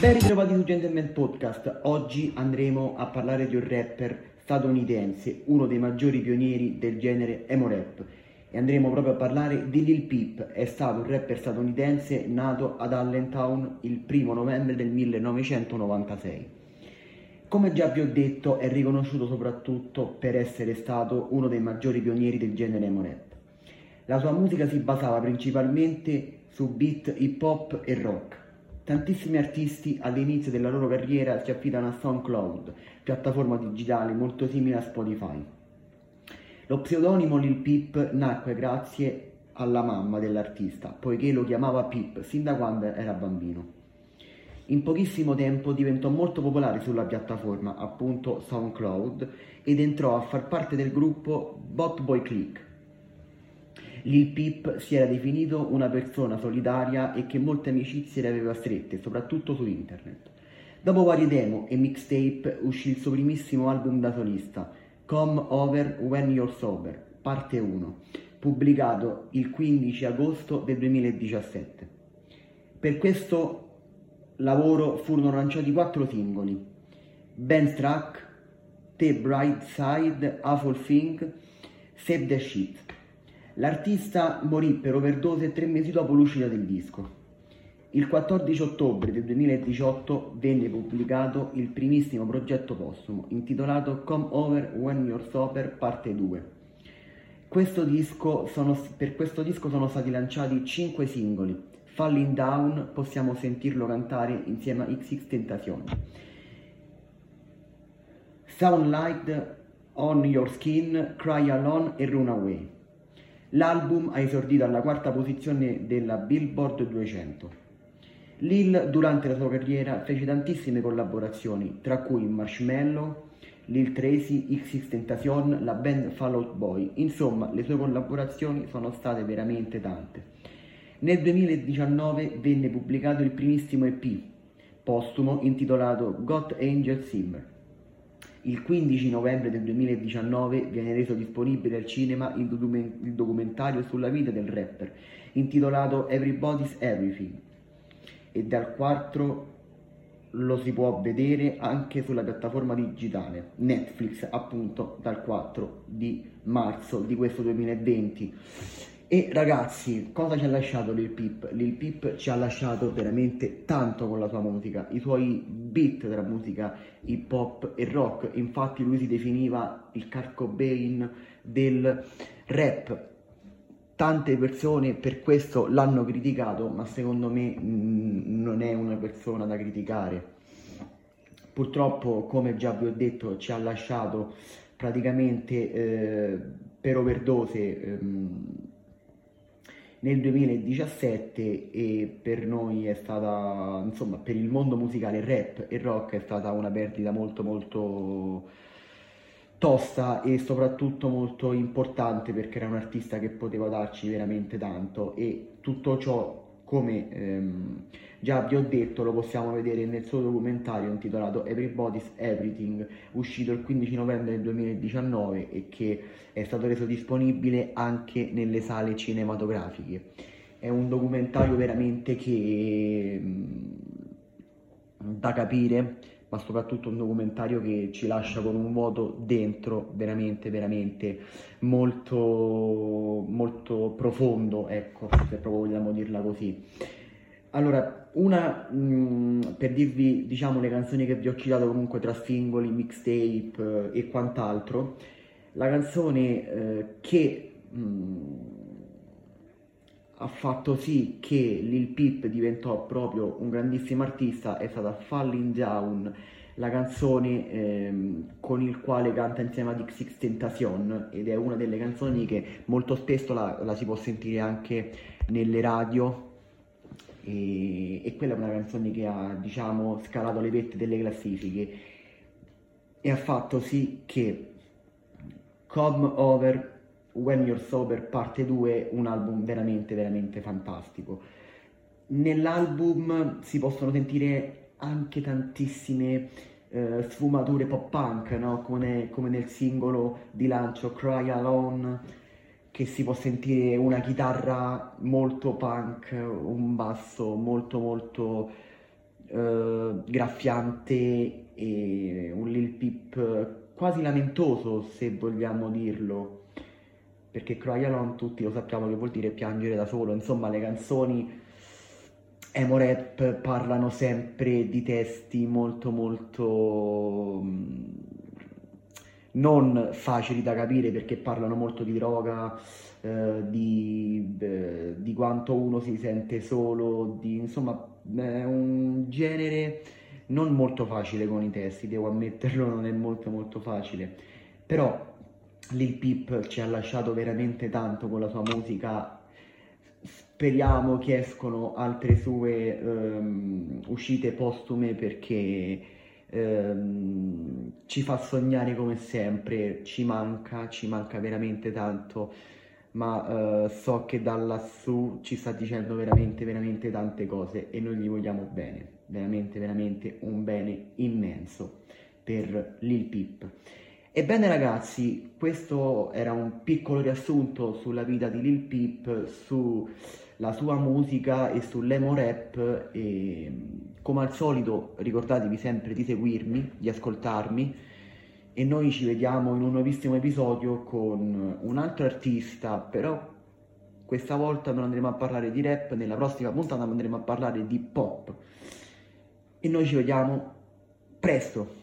Ben ritrovati su Gentleman Podcast, oggi andremo a parlare di un rapper statunitense, uno dei maggiori pionieri del genere emo rap e andremo proprio a parlare di Lil Peep, è stato un rapper statunitense nato ad Allentown il primo novembre del 1996. Come già vi ho detto è riconosciuto soprattutto per essere stato uno dei maggiori pionieri del genere emo rap. La sua musica si basava principalmente su beat hip hop e rock. Tantissimi artisti all'inizio della loro carriera si affidano a SoundCloud, piattaforma digitale molto simile a Spotify. Lo pseudonimo Lil Peep nacque grazie alla mamma dell'artista, poiché lo chiamava Peep sin da quando era bambino. In pochissimo tempo diventò molto popolare sulla piattaforma, appunto SoundCloud, ed entrò a far parte del gruppo Bot Boy Click, Lil Peep si era definito una persona solitaria e che molte amicizie le aveva strette, soprattutto su internet. Dopo varie demo e mixtape uscì il suo primissimo album da solista, Come Over When You're Sober, parte 1, pubblicato il 15 agosto del 2017. Per questo lavoro furono lanciati quattro singoli, Ben Struck, The Bright Side, Awful Thing, Save the Shit. L'artista morì per overdose tre mesi dopo l'uscita del disco. Il 14 ottobre del 2018 venne pubblicato il primissimo progetto postumo intitolato Come Over When You're Sober Parte 2. Questo sono, per questo disco sono stati lanciati 5 singoli. Falling Down possiamo sentirlo cantare insieme a XX Tentacion. Soundlight On Your Skin, Cry Alone e Runaway. L'album ha esordito alla quarta posizione della Billboard 200. Lil durante la sua carriera fece tantissime collaborazioni, tra cui Marshmello, Lil Tracy, XX Tentacion, la band Fall Out Boy. Insomma, le sue collaborazioni sono state veramente tante. Nel 2019 venne pubblicato il primissimo EP postumo intitolato Got Angel Simmer. Il 15 novembre del 2019 viene reso disponibile al cinema il, documentario sulla vita del rapper, intitolato Everybody's Everything, e dal 4 lo si può vedere anche sulla piattaforma digitale Netflix, appunto dal 4 di marzo di questo 2020. E ragazzi, cosa ci ha lasciato Lil Peep? Lil Peep ci ha lasciato veramente tanto con la sua musica, i suoi beat tra musica hip hop e rock, infatti lui si definiva il Kurt Cobain del rap. Tante persone per questo l'hanno criticato, ma secondo me mh, mm, non è una persona da criticare. Purtroppo, come già vi ho detto, ci ha lasciato praticamente eh, per overdose. Ehm, nel 2017 e per noi è stata, insomma, per il mondo musicale rap e rock è stata una perdita molto molto tosta e soprattutto molto importante perché era un artista che poteva darci veramente tanto e tutto ciò come ehm, già vi ho detto lo possiamo vedere nel suo documentario intitolato Everybody's Everything uscito il 15 novembre del 2019 e che è stato reso disponibile anche nelle sale cinematografiche. È un documentario veramente che mm, da capire ma soprattutto un documentario che ci lascia con un vuoto dentro veramente veramente molto molto profondo ecco se proprio vogliamo dirla così. Allora una mh, mm, per dirvi diciamo le canzoni che vi ho citato comunque tra singoli mixtape eh, e quant'altro la canzone eh, che mh, mm, ha fatto sì che Lil Peep diventò proprio un grandissimo artista è stata Falling Down, la canzone ehm, con il quale canta insieme ad XX Tentacion ed è una delle canzoni che molto spesso la, la si può sentire anche nelle radio. E, e, quella è una canzone che ha diciamo scalato le vette delle classifiche. E ha fatto sì che Come Over When You're Sober parte 2, un album veramente, veramente fantastico. Nell'album si possono sentire anche tantissime eh, sfumature pop punk, no? come, come, nel singolo di lancio Cry Alone, che si può sentire una chitarra molto punk, un basso molto molto uh, graffiante e un Lil Peep quasi lamentoso se vogliamo dirlo perché Cry Alone tutti lo sappiamo che vuol dire piangere da solo. Insomma le canzoni emo rap parlano sempre di testi molto molto mm, non facili da capire perché parlano molto di droga, eh, di, eh, di, quanto uno si sente solo, di, insomma è un genere non molto facile con i testi, devo ammetterlo, non è molto molto facile, però Lil Peep ci ha lasciato veramente tanto con la sua musica, speriamo che escono altre sue um, uscite postume perché ehm, ci fa sognare come sempre, ci manca, ci manca veramente tanto, ma eh, so che da lassù ci sta dicendo veramente, veramente tante cose e noi gli vogliamo bene, veramente, veramente un bene immenso per Lil Peep. Ebbene ragazzi, questo era un piccolo riassunto sulla vita di Lil Peep, sulla sua musica e sull'emo rap e come al solito ricordatevi sempre di seguirmi, di ascoltarmi e noi ci vediamo in un nuovissimo episodio con un altro artista, però questa volta non andremo a parlare di rap, nella prossima puntata andremo a parlare di pop. E noi ci vediamo presto.